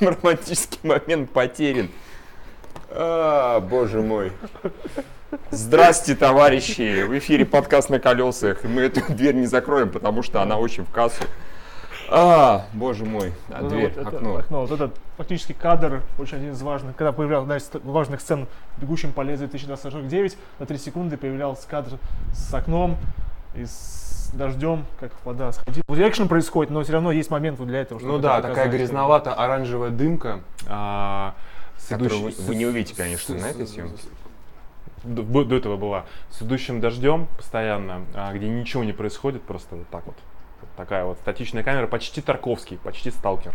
Романтический момент потерян. А, боже мой. Здрасте, товарищи! В эфире подкаст на колесах. И мы эту дверь не закроем, потому что она очень в кассу. А, боже мой, а Ну, дверь, вот это окно. окно. Вот этот фактически кадр, очень один из важных, когда появлялся одна из важных сцен в «Бегущем по лезвию 2049, на 3 секунды появлялся кадр с окном и с дождем, как вода сходит. Вот экшен происходит, но все равно есть момент вот для этого. чтобы Ну это да, такая показать. грязновато-оранжевая дымка. а, с Которую вы, идущей- вы не увидите, конечно, с- на этой съемке. До, до этого была. С идущим дождем постоянно, а, где ничего не происходит, просто вот так вот. Вот такая вот статичная камера, почти Тарковский, почти сталкер.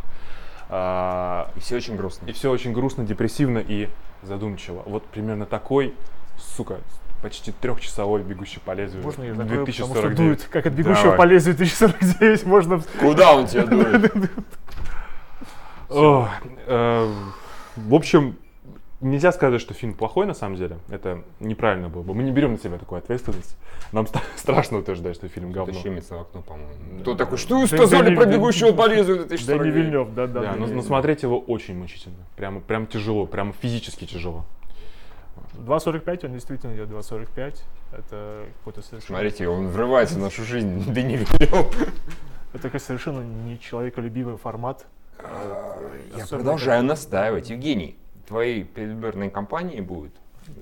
А, И все очень грустно. и все очень грустно, депрессивно и задумчиво. Вот примерно такой, сука, почти трехчасовой бегущий по лезвию. Можно я закрою, потому что 2049. дует, как от бегущего Давай. по лезвию 2049, можно... Куда он тебя дует? Э, в общем, нельзя сказать, что фильм плохой на самом деле. Это неправильно было бы. Мы не берем на себя такую ответственность. Нам ста- страшно утверждать, что фильм Это говно. щемится в окно, по-моему. Кто такой, что вы Да- сказали да про бегущего по лезвию Да не 2049? Вильнев, да, да. Да, да, но, смотреть его очень мучительно. Прямо, прям тяжело, прямо физически тяжело. 2.45, он действительно идет 2.45. Это какой-то совершенно... Смотрите, он врывается в нашу жизнь, да не Вильнев. Это такой совершенно не человеколюбивый формат. Я Особенно продолжаю настаивать. Евгений, твоей предвыборной кампании будет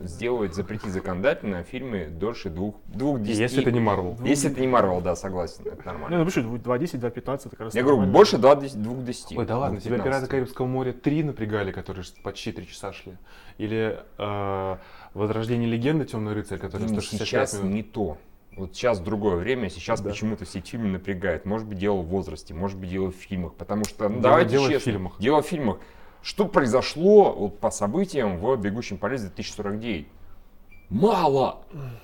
сделать, запретить законодательно фильмы дольше двух, двух десяти. Если это не Марвел. Если это не Марвел, да, согласен, это Ну, нормально. ну, почему, 2.10, 2.15, это как раз Я говорю, больше два дес- двух десяти. Ой, да ладно, тебя «Пираты. Карибского моря 3 напрягали, которые почти 3 часа шли. Или э, «Возрождение легенды. Темный рыцарь», который Именно 165 сейчас минут. не то. Вот сейчас другое время, сейчас Да. почему-то все фильмы напрягают. Может быть, дело в возрасте, может быть, дело в фильмах. Потому что, ну, Дело- давайте дело в честно, фильмах. дело в фильмах. Что произошло вот, по событиям в «Бегущем по лезвию 2049»? Мало!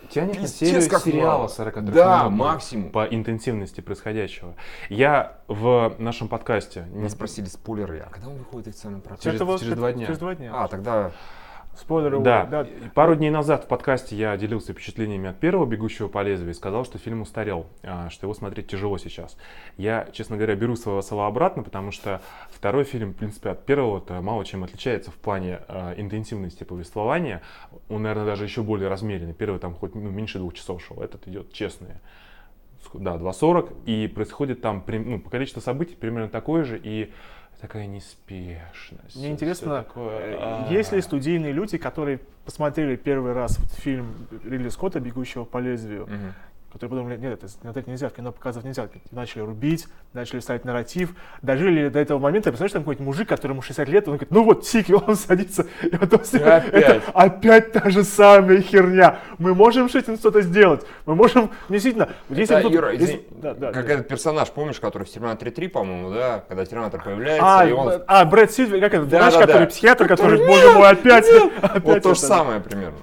Тянет Пиздец, серию как сериала мало. 43 Да, максимум. по интенсивности происходящего. Я в нашем подкасте Меня спросили спойлеры, а когда он выходит официально? Через- Это вот через два дня. Через два дня. А, тогда Спойлеры. Да. да. Пару дней назад в подкасте я делился впечатлениями от первого «Бегущего по лезвию» и сказал, что фильм устарел, а, что его смотреть тяжело сейчас. Я, честно говоря, беру своего слова обратно, потому что второй фильм, в принципе, от первого-то мало чем отличается в плане а, интенсивности повествования. Он, наверное, даже еще более размеренный. Первый там хоть ну, меньше двух часов шел, этот идет честный. Ск- Да, 2.40, и происходит там ну, по количеству событий примерно такое же, и такая неспешность. Мне интересно, такое, а. есть ли студийные люди, которые посмотрели первый раз вот фильм Ридли Скотта «Бегущего по лезвию», мгм. Которые подумали, нет, это смотреть нельзя, в кино показывать нельзя. Начали рубить, начали ставить нарратив. Дожили до этого момента, представляешь, там какой-нибудь мужик, которому 60 лет, он говорит, ну вот, сиквел, он садится, и потом с- Опять. это опять та же самая херня. Мы можем с этим что-то сделать. Мы можем, действительно, если Это, кто-то- Юра, если- да, да, как да. этот персонаж, помнишь, который в Терминаторе 3, по-моему, да, когда Терминатор появляется, А, и он... б- а, Брэд Сильвер, как это, Да, врач, да, который да. психиатр, который, боже мой, опять, опять Вот то же это. самое примерно.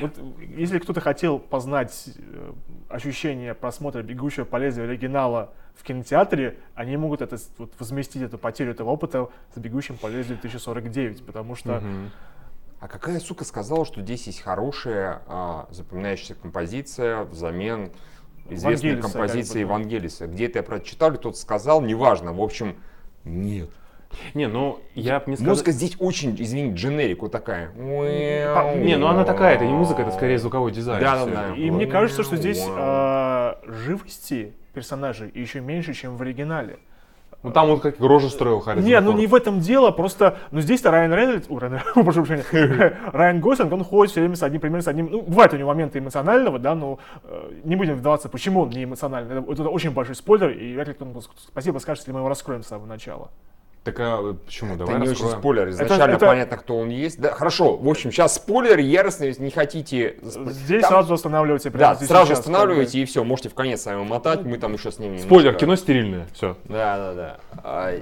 Вот, если кто-то хотел познать э, ощущение просмотра «Бегущего по лезвию» оригинала в кинотеатре, они могут это, вот, возместить эту потерю этого опыта с «Бегущим по лезвию 2049», потому что. А какая сука сказала, что здесь есть хорошая а, запоминающаяся композиция взамен известной Вангелиса, композиции как бы, да. Евангелиса? Где-то я прочитал, кто-то сказал, неважно. В общем, нет. Не, ну я бы не сказал. Музыка здесь очень, извини, дженерик, вот такая. Не, ну она такая, это не музыка, это скорее звуковой дизайн. Да, да, да. И мне кажется, что здесь а, живости персонажей еще меньше, чем в оригинале. Ну там он как рожу строил Харрисон Не, ну не в этом дело, просто, ну здесь-то Райан Рейнольдс, о, Райан, прошу прощения, Райан Гослинг, он ходит все время с одним, примерно с одним, ну, бывают у него моменты эмоционального, да, но э, не будем вдаваться, почему он не эмоциональный, это, это очень большой спойлер, и вряд ли кто-нибудь спасибо скажет, если мы его раскроем с самого начала. Так а почему? Это Давай не раскроем. очень спойлер. Изначально это- понятно, кто он есть. Да, хорошо. В общем, сейчас спойлер яростно, если не хотите. Здесь Там- сразу останавливайте прямо Да, здесь сразу сейчас, как бы. останавливайте и все, можете в конец сами мотать, мы там еще с ними. Спойлер, немножко- кино стерильное. Все. Да, да, да. А,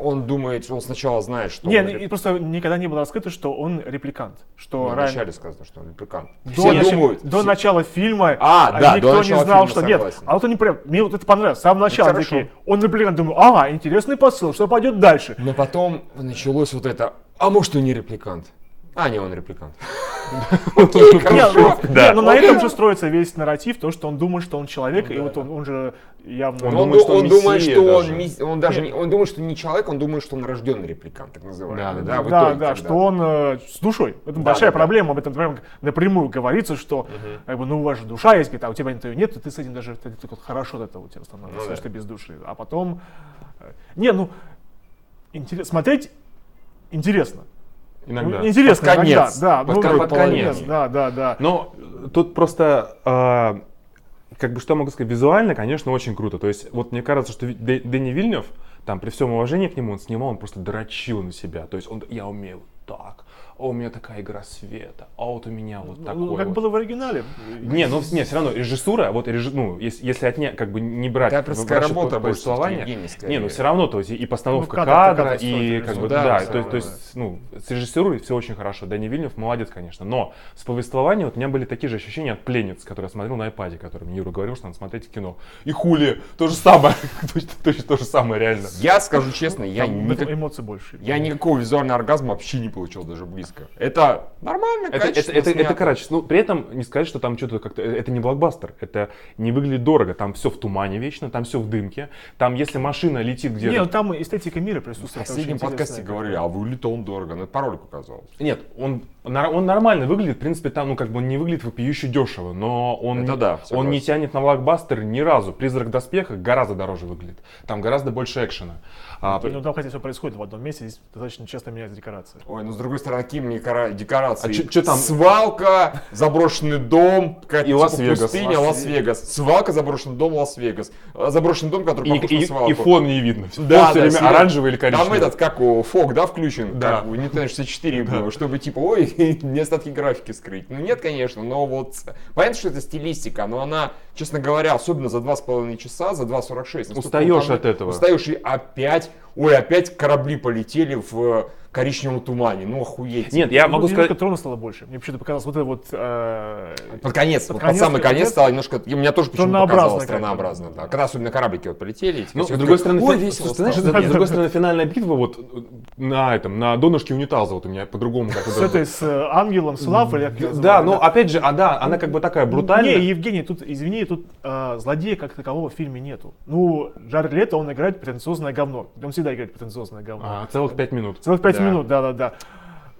он думает, что он сначала знает, что Не, он ну, и просто никогда не было раскрыто, что он репликант, что Ну, Райан- вначале сказано, что он репликант. До, Все нач- думают. до все- начала фильма А, да, никто до не знал, фильма что нет. согласен. А вот они прям, мне вот это понравилось. С самого начала хорошо. такие, он репликант, думаю, ага, интересный посыл, что пойдет дальше. Но потом началось вот это, а может и не репликант. А, не, он репликант. Хорошо. ну, Да. ну на этом же строится весь нарратив, то, что он думает, что он человек, и вот он, же явно... Он думает, что он он думает, что он, даже. он думает, что не человек, он думает, что он рожденный репликант, так называемый. Да, да, да, что он э, с душой. Это большая проблема, об этом прям напрямую говорится, что ну у вас же душа есть, говорит, а у тебя ее нет, и ты с этим даже хорошо от этого у тебя становится, Ну что ты без души. А потом... э, Не, ну, интерес, смотреть интересно. Иногда. Ну, интересно Под конец. иногда, да. Под ну, второй под половине. конец, да, да, да. Но э, тут просто, а, как бы что могу сказать, визуально, конечно, очень круто. То есть, вот мне кажется, что Дэнни Вильнев, там, при всем уважении к нему, он снимал, он просто дрочил на себя. То есть, он, я умею так, а у меня такая игра света, а вот у меня вот такое. Ну, как вот». было в оригинале. Не, ну не, все равно режиссура, вот режи- ну, если, если от не, как бы не брать расчет работа по- больше, повествования, всё-таки Евгений, скорее. не, ну все равно, то есть и- постановка Ну, кадр- кадра, кадр и как бы, ну, да, да, то, всё есть- то есть, ну, с режиссурой все очень хорошо, Дани Вильнев молодец, конечно, но с повествованием вот у меня были такие же ощущения от пленниц, которые я смотрел на iPad, который мне Юра говорил, что надо смотреть в кино. И хули, то же самое, точно, точно то же самое, реально. Я скажу честно, я, Там никак- эмоций больше. я никакого визуального оргазма вообще не получил даже близко. Это нормально, Это, это, это, это короче, ну, при этом не сказать, что там что-то как-то, э, это не блокбастер, это не выглядит дорого, там все в тумане вечно, там все в дымке, там если машина летит где-то... Не, ну там эстетика мира В присутствует. это последнем подкасте говорили, а выглядит он дорого. Ну, это по ролику казалось. Нет, он, он нормально выглядит, в принципе, там, ну, как бы он не выглядит вопиюще дешево, но он, Это не, да, он не тянет на блокбастер ни разу. Призрак в доспехах гораздо дороже выглядит. Там гораздо больше экшена. А, при- Ну там хотя все происходит в одном месте, здесь достаточно часто меняются декорации. Ой, ну с другой стороны, какие мне декорации. А чё- чё там? Свалка, заброшенный дом, какая-то И типа Лас-Вегас. пустыня, Лас-Вегас. Свалка, заброшенный дом, Лас-Вегас. А, Заброшенный дом, который и, похож на и- свалку. и фон не видно. Да, фон да, все время серьезно. оранжевый или коричневый. Там этот, как у fog, да, включен, Да. как у Nintendo 64 было, чтобы типа, ой, недостатки графики скрыть. Ну нет, конечно, но вот понятно, что это стилистика, но она, честно говоря, особенно за 2,5 часа, за 2,46. настолько Устаешь от этого. Устаешь и опять, ой, опять корабли полетели в коричневом тумане, ну охуеть. Нет, я могу Ну, сказать... Немножко трона стало больше. Мне почему-то показалось вот это вот... э, Под конец, Под вот конец, под самый конец. конец стало немножко, и у меня тоже почему-то показалось страннообразно, да. Когда особенно кораблики вот полетели, Ну, все с другой стороны, ой, весело знаешь, стало. с другой стороны, финальная битва вот на этом, на донышке унитаза вот у меня по-другому С этой, с э, ангелом, с её Да, но опять же, а да, она как бы такая брутальная. Не, Евгений, тут, извини, тут э, злодея как такового в фильме нету. Ну, Джаред Лето, он играет претенциозное говно. Он всегда играет претенциозное говно. А, целых пять минут. Целых пять Да. минут, да-да-да.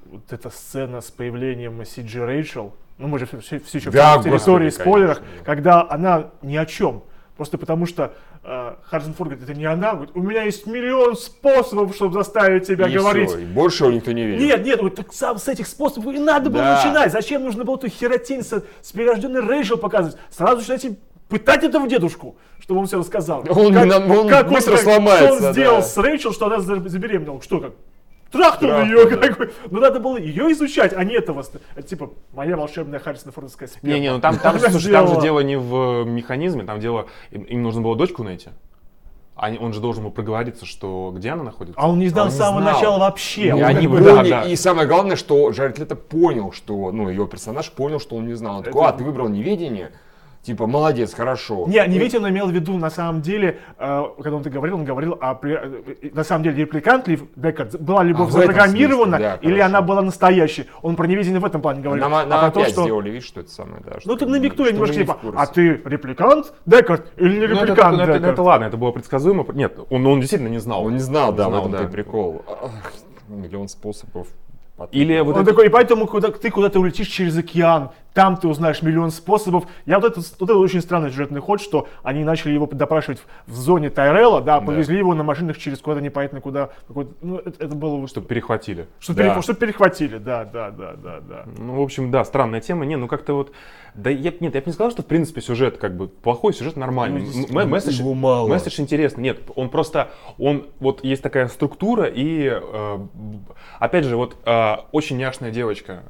Вот эта сцена с появлением Сиджи Рэйчел, ну мы же все, все еще Да, в территории господи, спойлеров, конечно. когда она ни о чем. Просто потому что э, Харрисон Форд говорит, это не она, говорит, у меня есть миллион способов, чтобы заставить тебя И говорить. всё, и больше его никто не видел. Нет, нет, вот так сам с этих способов и надо было Да. начинать. Зачем нужно было эту херотень с, с перерожденной Рэйчел показывать? Сразу начинайте пытать этого дедушку, чтобы он все рассказал. Он нам- он быстро как- сломается, Что он сделал да. с Рэйчел, что она за- забеременела? Что как? Трахнул Трахнул, ее, да. как бы. Ну надо было ее изучать, а не этого. Это типа моя волшебная Харрисона Фордовская сперма. Не, не, ну там, там, слушай, там же дело не в механизме, там дело, им, им нужно было дочку найти. Они- он же должен был проговориться, что где она находится. А он не знал Он с самого знал. начала вообще. И Он они как бы- да, да. и самое главное, что Джаред Лето понял, что, ну, его персонаж понял, что он не знал. Он такой, а, ты выбрал неведение? Типа, молодец, хорошо. Не, не ведь он имел в виду, на самом деле, э, когда он это говорил, он говорил о, э, на самом деле, репликант ли Декард была любовь А, в этом запрограммирована, смысле, да, или хорошо. она была настоящей. Он про неведение в этом плане говорил. Нам, а нам то, опять что... сделали вид, что это самое, да. Ну ты намекнули что немножко, не типа, в а ты репликант Декард или не Ну, это, репликант это- это- Декард? это ладно, это было предсказуемо. Нет, он, он действительно не знал. Он не знал, да, в знал, этом-то да. и прикол. Миллион способов. потом. Или вот Он это- такой, и поэтому куда, ты куда-то улетишь через океан, там ты узнаешь миллион способов. Я вот это, вот это очень странный сюжетный ход, что они начали его допрашивать в, в зоне Тайрелла, да, повезли его на машинах через куда-то непонятно куда. какой-то- ну, это, это было... чтобы перехватили. Что, Да. перех- что перехватили, да, да, да, да, да. Ну, в общем, да, странная тема. Не, ну как-то вот... Да я, нет, я бы не сказал, что в принципе сюжет как бы плохой, сюжет нормальный. Ну, месседж, его мало. месседж интересный. Нет, он просто, он, вот есть такая структура и, э, опять же, вот э, очень няшная девочка,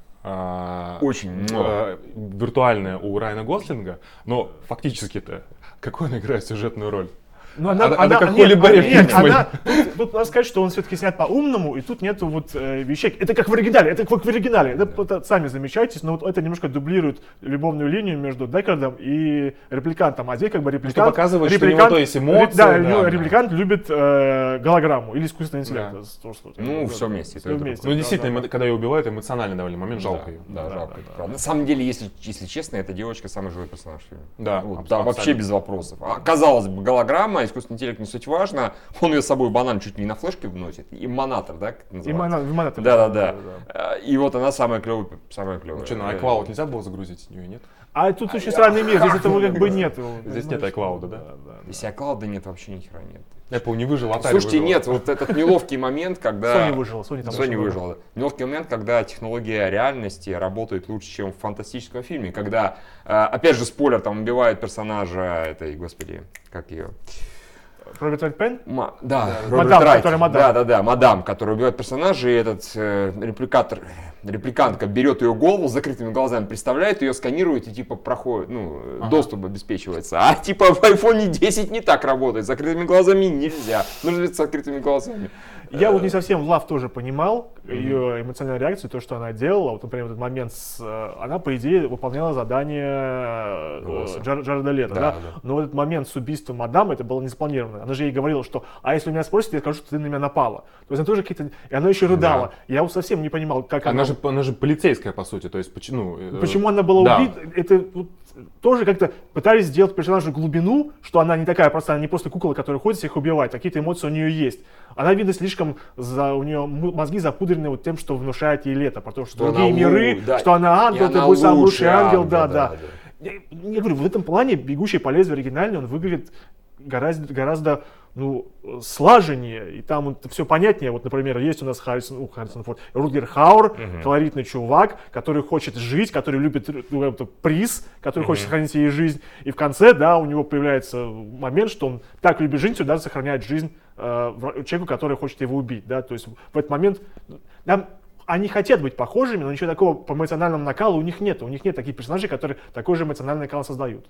Очень. э, виртуальная у Райана Гослинга, но фактически-то какую она играет сюжетную роль? Но она, Она- она, она как нет, Холли Берри она- в нет, она- тут, тут надо сказать, что он все-таки снят по-умному, и тут нету вот э, вещей. Это как в оригинале, это как в оригинале. Это, вот, сами замечаетесь, но вот это немножко дублирует любовную линию между Декардом и репликантом. А здесь как бы репликант... показывает, что у него то есть эмоции, Да, да, ну, да. репликант любит э, голограмму или искусственный интеллект. Да. То, что- Ну, да, всё да, вместе, это вместе, Ну, да, действительно, да, эмо- когда ее убивают, эмоциональный довольно момент, жалко Да, ее. Да, Да, жалко. да, это да. правда. На самом деле, если, если честно, эта девочка самый живой персонаж. Да, Вот, да, вообще без вопросов. А, казалось бы, голограмма, искусственный интеллект не суть важно. Он ее с собой банан чуть не на флешке вносит. Имманатор, да, как называется? Да, да, да. И вот она самая клевая, самая клевая. Ну что, на iCloud нельзя было загрузить нее, нет? А тут очень странный мир, здесь этого как бы нет. Здесь нет iCloud, да? Если iCloud нет, вообще ни хера нет. Apple не выжил, Atari Слушайте, выжила. нет, вот этот неловкий момент, когда... Sony выжила, Sony там Sony выжила. Неловкий момент, когда технология реальности работает лучше, чем в фантастическом фильме. Когда, э, опять же, спойлер, там убивают персонажа этой, господи, как ее? Роберт Райт Пен? Ма- да, Мадам, Роберт Райт. которая мадам. Да, да, да, мадам, который убивает персонажа, и этот э, репликатор, репликантка берет ее голову с закрытыми глазами, представляет ее, сканирует и типа проходит, ну, э, доступ обеспечивается. А типа в iPhone 10 не так работает, с закрытыми глазами нельзя. Нужно с открытыми глазами. Я вот не совсем Лав тоже понимал ее эмоциональную реакцию, то, что она делала. Вот, например, этот момент, с, э, она, по идее, выполняла задание э. Джар- Джареда Лето, Да, да, да. Но вот этот момент с убийством мадам, это было не запланировано. Она же ей говорила, что, а если меня спросят, я скажу, что ты на меня напала. То есть она тоже какие-то... И она еще рыдала. Я вот совсем не понимал, как она... Она же, она же полицейская, по сути, то есть почему? ну, э, Почему она была да. убита? Это вот тоже как-то пытались сделать персонажу глубину, что она не такая просто, она не просто кукла, которая ходит всех убивать, какие-то эмоции у нее есть. Она, видно, слишком за, у нее мозги запудрены вот тем, что внушает ей лето, потому что, Что другие миры, лу- да. что она ангел, ты будешь самый лучший лучший ангел, ангел, да, да, да. да. Я, я говорю, в этом плане «Бегущий по лезвию» оригинальный, он выглядит гораздо, гораздо ну, слаженнее, и там все понятнее. Вот, например, есть у нас Харрисон, ну, Харрисон Форд, Рутгер Хауэр, колоритный чувак, который хочет жить, который любит ну, как бы приз, который хочет сохранить ей жизнь. И в конце, да, у него появляется момент, что он так любит жизнь, что даже сохраняет жизнь э, человеку, который хочет его убить, да, то есть в этот момент нам они хотят быть похожими, но ничего такого по эмоциональному накалу у них нет. У них нет таких персонажей, которые такой же эмоциональный накал создают.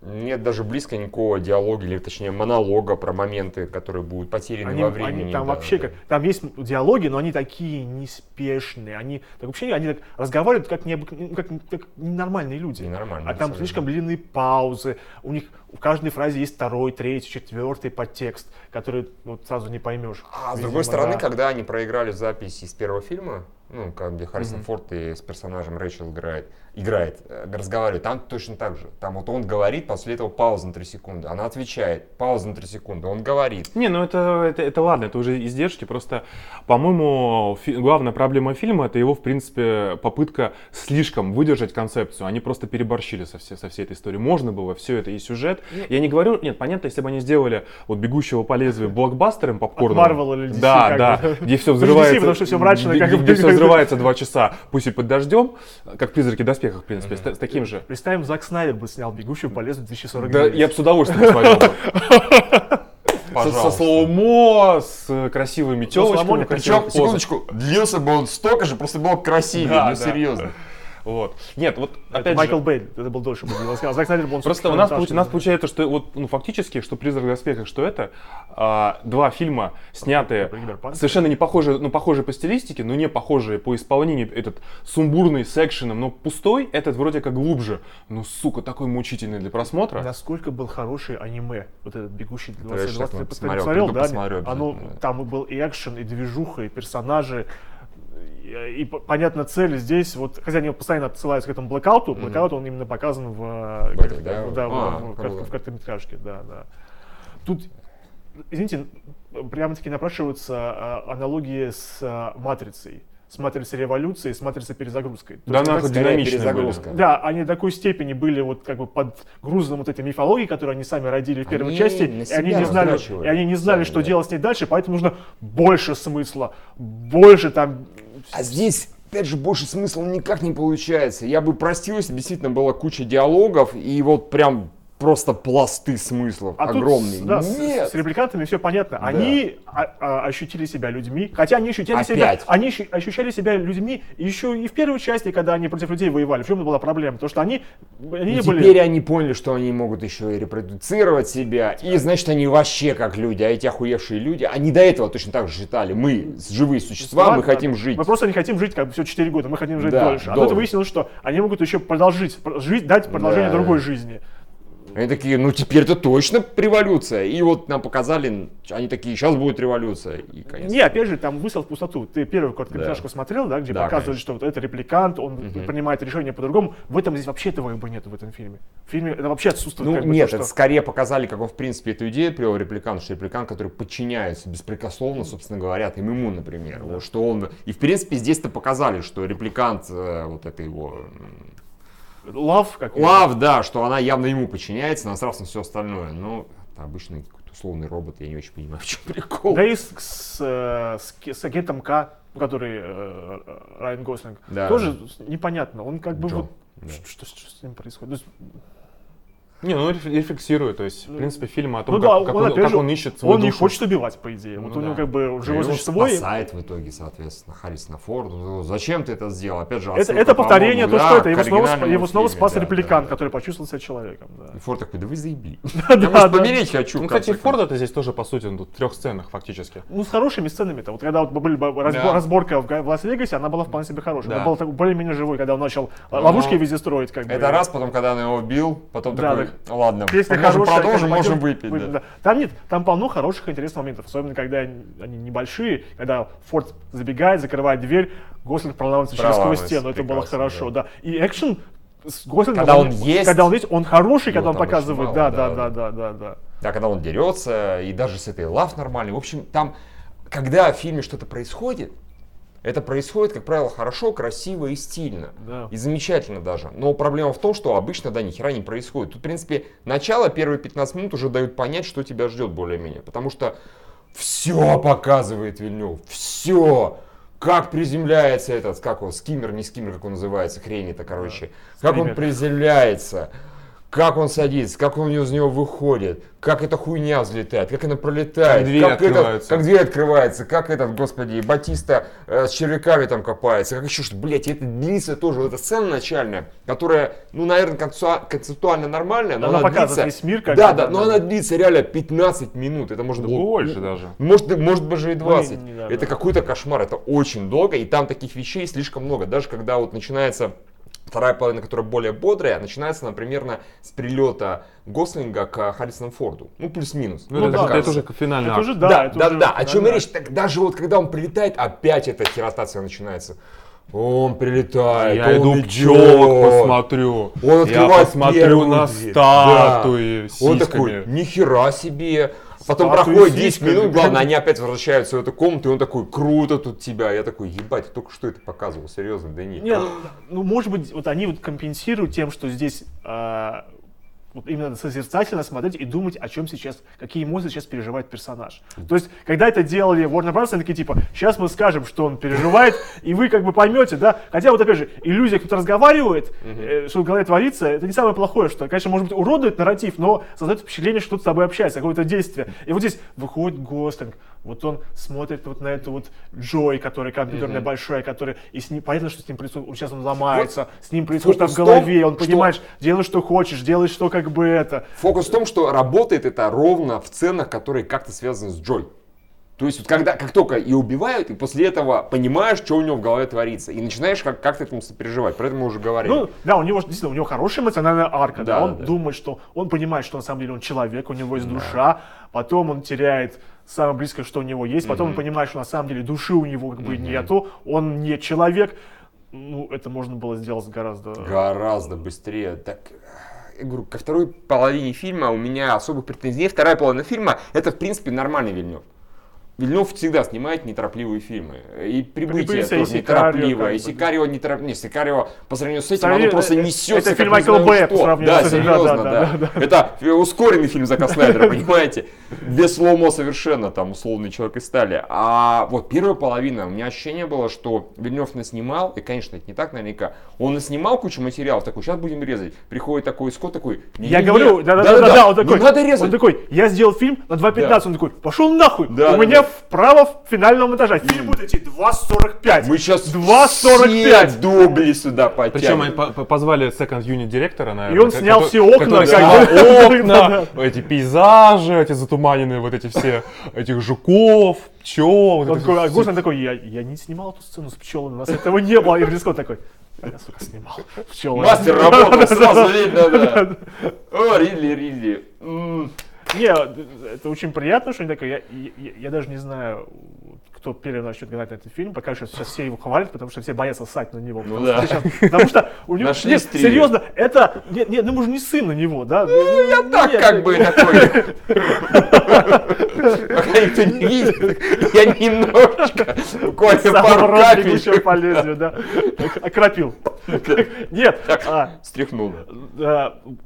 Нет даже близко никакого диалога, или точнее монолога про моменты, которые будут потеряны Они, во они времени. там да, вообще да. как, там есть диалоги, но они такие неспешные, они так вообще они так разговаривают как, необык- как, как ненормальные люди. Ненормальные, а там абсолютно. слишком длинные паузы, у них в каждой фразе есть второй, третий, четвертый подтекст, который вот сразу не поймешь. А с Видимо, другой стороны, да. когда они проиграли запись из первого фильма, ну, как где Харрисон Форд и с персонажем Рэйчел играет, играет, э, разговаривает, там точно так же. Там вот он говорит, после этого пауза на 3 секунды. Она отвечает, пауза на 3 секунды, он говорит. Не, ну это, это, это ладно, это уже издержки. Просто, по-моему, фи- главная проблема фильма это его, в принципе, попытка слишком выдержать концепцию. Они просто переборщили со, все- со всей этой историей. Можно было, все это и сюжет. Я не говорю, нет, понятно, если бы они сделали вот бегущего по лезвию блокбастером попкорном. Marvel или DC, Да, как да, бы. где все Даже DC, взрывается. потому что всё мрачно, где, как где все взрывается два часа, пусть и под дождем, как призраки в доспехах, в принципе, с, с таким же. Представим, Зак Снайдер бы снял «Бегущую по лезвию» 2049. Да, я бы с удовольствием посмотрел. бы. Со, со Пожалуйста. slow-mo, с красивыми телочками. Причем, секундочку, длился бы он столько же, просто был красивее, Да, ну да. серьезно. Вот. Нет, вот Это опять Майкл же, Бэй, это был дольше бы длился. сказал. Зак Снайдер был Просто у нас, получ- у нас получается, что вот, ну, фактически, что «Призрак в доспехах», что это, а, два фильма, снятые совершенно не похожие, ну, похожие по стилистике, но не похожие по исполнению. Этот сумбурный с экшеном, но пустой, этот вроде как глубже. Ну, сука, такой мучительный для просмотра. Насколько был хороший аниме, вот этот «Бегущий я щас 2020», ты посмотрел, посмотрел, приду да? посмотрю Оно, там и был и экшен, и движуха, и персонажи, и, понятно цель здесь, вот, хотя они постоянно отсылаются к этому блэкауту, блэкаут он именно показан в, э, этой, как- да? да, в- А, в, круто. корот- в короткометражке, да, да. Тут, извините, прямо-таки напрашиваются а, аналогии с а, «Матрицей», с «Матрицей революции», с «Матрицей перезагрузкой. То Да, нахуй скорее динамичные были. перезагрузка. да, они до такой степени были вот как бы под грузом вот этой мифологии, которую они сами родили в первой Они части, и они не знали, и они не знали, сами, что да. делать с ней дальше, поэтому нужно больше смысла, больше там. А здесь, опять же, больше смысла никак не получается. Я бы простил, если бы действительно была куча диалогов, и вот прям просто пласты смыслов А тут огромные. с- да, с- Нет. с, репликантами все понятно. Они а- а, ощутили себя людьми, хотя они ощутили Опять. себя, они ощу- ощущали себя людьми еще и в первой части, когда они против людей воевали. В чем была проблема? Потому что они, они не были. теперь они поняли, что они могут еще и репродуцировать себя. И значит, они вообще как люди. А эти охуевшие люди, они до этого точно так же считали. Мы живые существа, мы Ладно, хотим жить. Мы просто не хотим жить как бы все 4 года, мы хотим жить Да, дольше. А тут выяснилось, что они могут еще продолжить, про- жить, дать продолжение Да. другой жизни. Они такие, ну теперь это точно революция. И вот нам показали, они такие, сейчас будет революция. И конец. Не, опять же, там выстрел в пустоту. Ты первую Да. короткометражку смотрел, да, где Да, показывали, конечно. что вот это репликант, он принимает решение по-другому. В этом здесь вообще этого бы нет в этом фильме. В фильме это вообще отсутствует. Ну как бы, нет, то, это что- скорее показали, как он в принципе эту идею привел репликант, что репликант, который подчиняется беспрекословно, собственно говоря, им ему, например. Вот, что он. И в принципе здесь-то показали, что репликант, э, вот это его Лав, как Лав, да, что она явно ему подчиняется, насрав на все остальное. Но это обычный какой-то условный робот, я не очень понимаю, в чем прикол. Да и с, с, э, с, с агентом К, который э, Райан Гослинг, Да. тоже непонятно. Он как бы Джо, вот... да. Что, что с ним происходит? Ну, Не, ну реф- рефлексирует, то есть, в принципе, фильм о том, ну как, да, как он, он, опять как же, он ищет свою он не душу. хочет убивать, по идее. вот Ну у него да. как бы его существо. и- спасает в итоге, соответственно, Харрисона Форда. Ну, Зачем ты это сделал? Опять же, Это, это повторение, то, что да, это его снова, оригинальному его снова фильме, спас да, репликант, да. который почувствовал себя человеком. Да. И Форд такой, да вы заебли. Я, может, помереть хочу. Ну, кстати, Форд это здесь тоже, по сути, ну, тут в трех сценах фактически. Ну, с хорошими сценами-то. Вот когда вот были разборка в, Га- в Лас-Вегасе, она была вполне себе хорошая. Она была более-менее живой, когда он начал ловушки везде строить. Как бы. Это раз, потом, когда он его убил, потом такой, ладно, Песня можем хорошая, продолжим, можем пойдем выпить. да. Там нет, там полно хороших, интересных моментов, особенно когда они, небольшие, когда Форд забегает, закрывает дверь, Гослинг проламывается через сквозь стену, это было хорошо, да. И экшен с Гослингом, Когда он есть, когда он есть, он хороший, когда он показывает, мало, да, да, да, да, да. да, да, да. Да, когда он дерется, и даже с этой лав нормальный. В общем, там, когда в фильме что-то происходит, это происходит, как правило, хорошо, красиво и стильно. Да. И замечательно даже. Но проблема в том, что обычно, да, ни хера не происходит. Тут, в принципе, начало, первые 15 минут уже дают понять, что тебя ждет более-менее. Потому что все показывает Вильнев. Все. Как приземляется этот, как он, скиммер, не скиммер, как он называется, хрень это, короче. Как он приземляется. Как он садится, как он из него выходит, как эта хуйня взлетает, как она пролетает, Как дверь этот- открывается. как дверь открывается, как этот, господи, Батиста э, с червяками там копается, как еще что, блять, это длится тоже, вот эта сцена начальная, которая, ну, наверное, концептуа- концептуально нормальная, но Она она, показывает длится, весь мир, как да, да, да, но она длится реально 15 минут, это может Да быть больше даже. может, может даже и 20. не- да, это да. какой-то кошмар, это очень долго, и там таких вещей слишком много. Даже когда вот начинается вторая половина, которая более бодрая, начинается она примерно с прилета Гослинга к Харрисону Форду. Ну, плюс-минус. Ну, Ну это, да, это да. уже финальный Это акт. уже, Да, да, да, это да, уже О чем и речь? Так даже вот когда он прилетает, опять эта херотация начинается. Он прилетает, Я он иду идет. пчелок посмотрю. Он я открывает посмотрю первую на дверь. статуи Он сиськами. такой, нихера себе. Потом Статуи проходит с 10 сиськами. минут, главное, они опять возвращаются в эту комнату, и он такой, круто тут тебя. Я такой, ебать, ты только что это показывал, серьезно, да нет. Нет, ну, может быть, вот они вот компенсируют тем, что здесь а, вот именно созерцательно смотреть и думать, о чем сейчас, какие эмоции сейчас переживает персонаж. То есть, когда это делали Warner Bros., они такие типа, сейчас мы скажем, что он переживает, и вы как бы поймете, да. Хотя вот опять же, иллюзия, кто-то разговаривает, э, что в голове творится, это не самое плохое, что, конечно, может быть, уродует нарратив, но создает впечатление, что кто-то с тобой общается, какое-то действие. И вот здесь выходит Гослинг, вот он смотрит вот на эту вот Джой, который компьютерная большая, который, и с ним, понятно, что с ним происходит, сейчас он ломается, с ним происходит что-то в в том, голове, он что- понимаешь, делай, что хочешь, делай, что как бы это. Фокус в том, что работает это ровно в сценах, которые как-то связаны с Джой. То есть, вот когда, как только и убивают, и после этого понимаешь, что у него в голове творится, и начинаешь как- как-то этому сопереживать. Про это мы уже говорили. Ну, да, у него действительно, у него хорошая эмоциональная арка, да, Да, он да. думает, что он понимает, что на самом деле он человек, у него есть душа, потом он теряет самое близкое, что у него есть, потом он понимает, что на самом деле души у него как бы нету, он не человек. Ну, это можно было сделать гораздо... Гораздо быстрее. Так, я говорю, ко второй половине фильма у меня особых претензий нет. Вторая половина фильма это, в принципе, нормальный Вильнев. Вильнев всегда снимает неторопливые фильмы. И «Прибытие» «Прибытие» и тоже. И как бы. «Сикарио» неторопливое. Не, «Сикарио» по сравнению с этим, Сравни- оно просто э, несется, это фильм Майкл что. по сравнению Да, с этим, да, серьезно, да, да. да, Это ускоренный фильм Зака Снайдера, понимаете? Без слоумо совершенно, там, условный человек из стали. А вот первая половина, у меня ощущение было, что Вильнев наснимал, и, конечно, это не так наверняка, он наснимал кучу материалов, такой, сейчас будем резать. Приходит такой Скотт такой, Я «Не-не-не, говорю, да-да-да, он такой, ну надо резать. он такой, я сделал фильм на 2.15, он такой, пошел нахуй, Да, у да, меня да. вправо в финального монтажа, фильм будет идти 2.45. Мы сейчас 2.45. дубли сюда Причем они потянем. по- по- позвали second unit директора, наверное. И он снял все окна, который как бы. окна, эти пейзажи, эти затуманенные, вот эти все, этих жуков, пчел. вот такой, а. Гослинг такой, я, я не снимал эту сцену с пчелами, у нас этого не было. И Ридли Скотт такой, «А я, сука, снимал пчелы. Мастер работал, сразу видно, да. О, Ридли, Ридли. Не, это очень приятно, что они такое. Я, я, я даже не знаю, кто первый начнет гадать на этот фильм. Пока что сейчас все его хвалят, потому что все боятся ссать на него. Ну потому, да. что сейчас- потому что у него... Нашли Нет, стрелы. серьезно, это... Нет, нет, ну мы же не сын на него, да? Ну, Я так нет, как бы такой. Пока никто не видит, я немножко, буквально пару капель бегущего по лезвию, да. Окропил. Нет, а, стряхнул.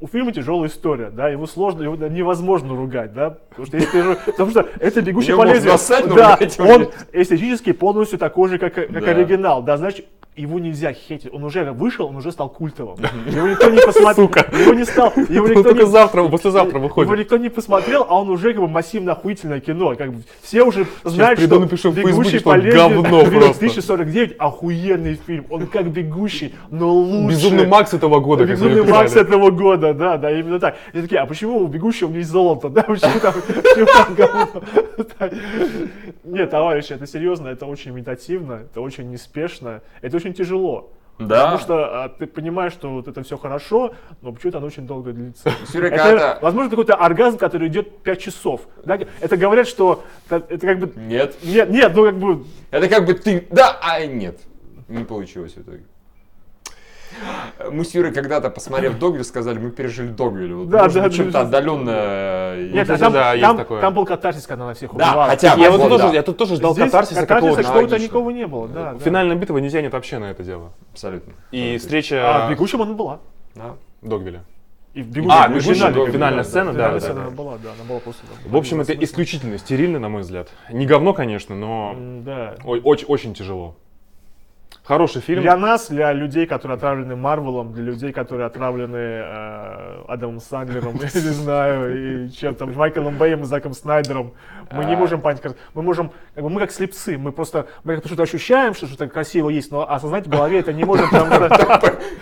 у фильма тяжелая история, да, его сложно, его невозможно ругать, да, потому что, потому что это бегущий по лезвию, да, он. Эстетически полностью такой же, как, как Да. оригинал, да, значит, его нельзя хейтить, он уже вышел, он уже стал культовым, его никто не посмотрел, его не стал, его Он никто только не... завтра, послезавтра Его выходит. никто не посмотрел, а он уже как бы массивно охуительное кино. Как бы все уже знают, приду, что напишу в «Бегущий по он лезвию» говно просто. 2049 охуенный фильм. Он как «Бегущий», но лучше. Безумный Макс этого года. Безумный Макс этого года, да, да, именно так. И такие, а почему у «Бегущего» есть золото, да, почему там, почему там говно? Нет, товарищи, это серьезно, это очень медитативно, это очень неспешно, это очень тяжело. Да. Потому что а, ты понимаешь, что вот это все хорошо, но почему-то оно очень долго длится. Это, возможно, какой-то оргазм, который идет 5 часов. Да? Это говорят, что это, это как бы... Нет. Нет, нет, ну как бы... Это как бы ты, да, а нет. Не получилось в итоге. Мы с Юрой когда-то, посмотрев Догвиль, сказали, мы пережили Догвиль. Вот, Да, может да, быть, чем-то да. отдаленно. э, Нет, кстати, там, да, есть там, такое. там был катарсис, когда она всех Да, убивала. хотя. Я вот Вот, тоже, да. я тут тоже ждал Здесь катарсиса катарсиса какого-то. логично. никого не было, да. да. Финальная битва не тянет вообще на это дело. Абсолютно. И А встреча в «Бегущем» она была. Да. Догвиля. И в «Бегущем» А, Догвиль, финальная да, сцена, да, Финальная да, сцена да. она была, да, она была просто... там, В общем, это исключительно стерильно, на мой взгляд. Не говно, конечно, но Да. ой- очень, очень тяжело. Хороший фильм. Для нас, для людей, которые отравлены Марвелом, для людей, которые отравлены э, Адамом Сандлером, я не знаю, и чем там, Майклом Бэем и Заком Снайдером, мы не А. можем понять, мы можем, как бы, мы как слепцы, мы просто, мы как-то что-то ощущаем, что что-то красиво есть, но осознать в голове это не можем, потому что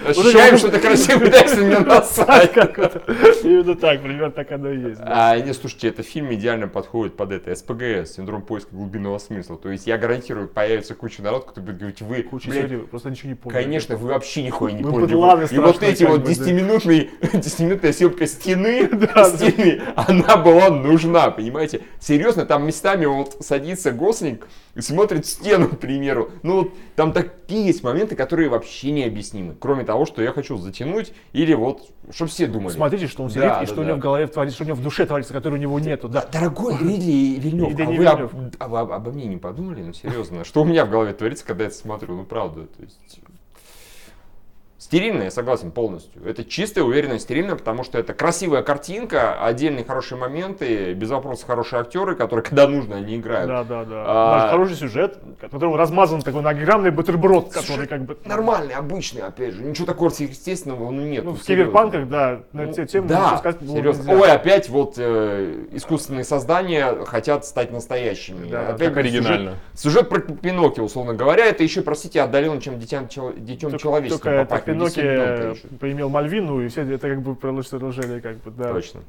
Ощущаем, что ты красиво насать. как это, именно так, примерно так оно и есть. А, не, слушайте, этот фильм идеально подходит под это СПГС, синдром поиска глубинного смысла. То есть я гарантирую, появится куча народ, кто будет говорить, вы, Куча блядь, просто ничего не помню. Конечно, вы вообще нихуя не Вы поняли. И вот эти вот бы, да. 10-минутные, 10-минутная съемка стены, стены, она была нужна, понимаете? Серьезно, там местами вот садится Гослинг и смотрит в стену, к примеру. Ну, вот там такие есть моменты, которые вообще необъяснимы. Кроме того, что я хочу затянуть, или вот, чтобы все думали. Смотрите, что он сидит, да, и что да. у него в голове творится, что у него в душе творится, которой у него нету, да. Дорогой Ридли Вильнев, а вы об- вы об- обо мне не подумали? Ну, серьезно, что у меня в голове творится, когда я это смотрю? Ну, правда, то есть... Стерильно, я согласен полностью. Это чистая, уверенная, стерильно, потому что это красивая картинка, отдельные хорошие моменты, без вопросов хорошие актеры, которые, когда нужно, они играют. Да, да, да. А- Хороший сюжет, который размазан такой на огромный бутерброд, который как бы... Нормальный, обычный, опять же. Ничего такого сверхъестественного, ну, нет. Ну, в серьезно. киберпанках, да, на Ну, те темы да, сказать было серьезно. нельзя. Ой, опять вот э, искусственные создания хотят стать настоящими. Да, опять как сюжет- оригинально. Сюжет, про Пиноккио, условно говоря, это еще, простите, отдаленно, чем чел- детем Только- человеческим Только еще. поимел Мальвину, и все это как бы продолжили, как бы, да. Точно.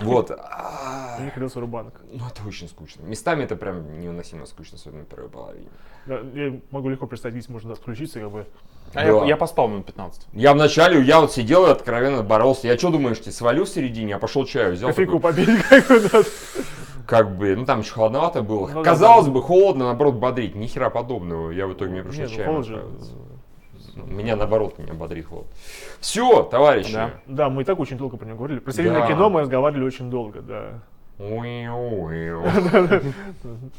Вот. И родился Рубанок. Ну, это очень скучно. Местами это прям невыносимо скучно, особенно в первой половине. Да, я могу легко представить, здесь можно отключиться, как бы. А Да. я, я поспал минут 15. Я вначале, я вот сидел и откровенно боролся. Я что думаешь, ты свалю в середине, а пошел чаю взял. Кофейку такой, попить, как бы, как бы, ну там еще холодновато было. Ну Казалось да. бы, холодно, наоборот, бодрить. Ни хера подобного. Я в итоге мне пришлось ну, чаем холод Меня наоборот, меня бодрит холод. Все, товарищи. Да. Да, мы и так очень долго про него говорили. Про серийное Да. кино мы разговаривали очень долго, да.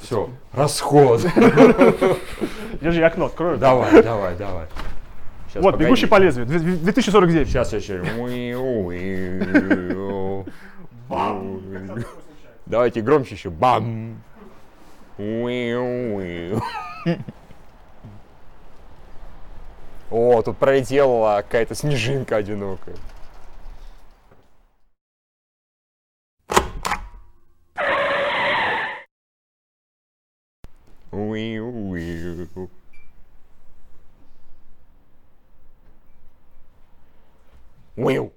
Все, расход. Держи, окно открою. Давай, давай, давай. Щас, Вот, погоди. «Бегущий по лезвию», две- две- 2049. Сейчас я еще. Давайте громче еще. Бам! О, тут пролетела какая-то снежинка одинокая. Уиу-уиу. Уиу.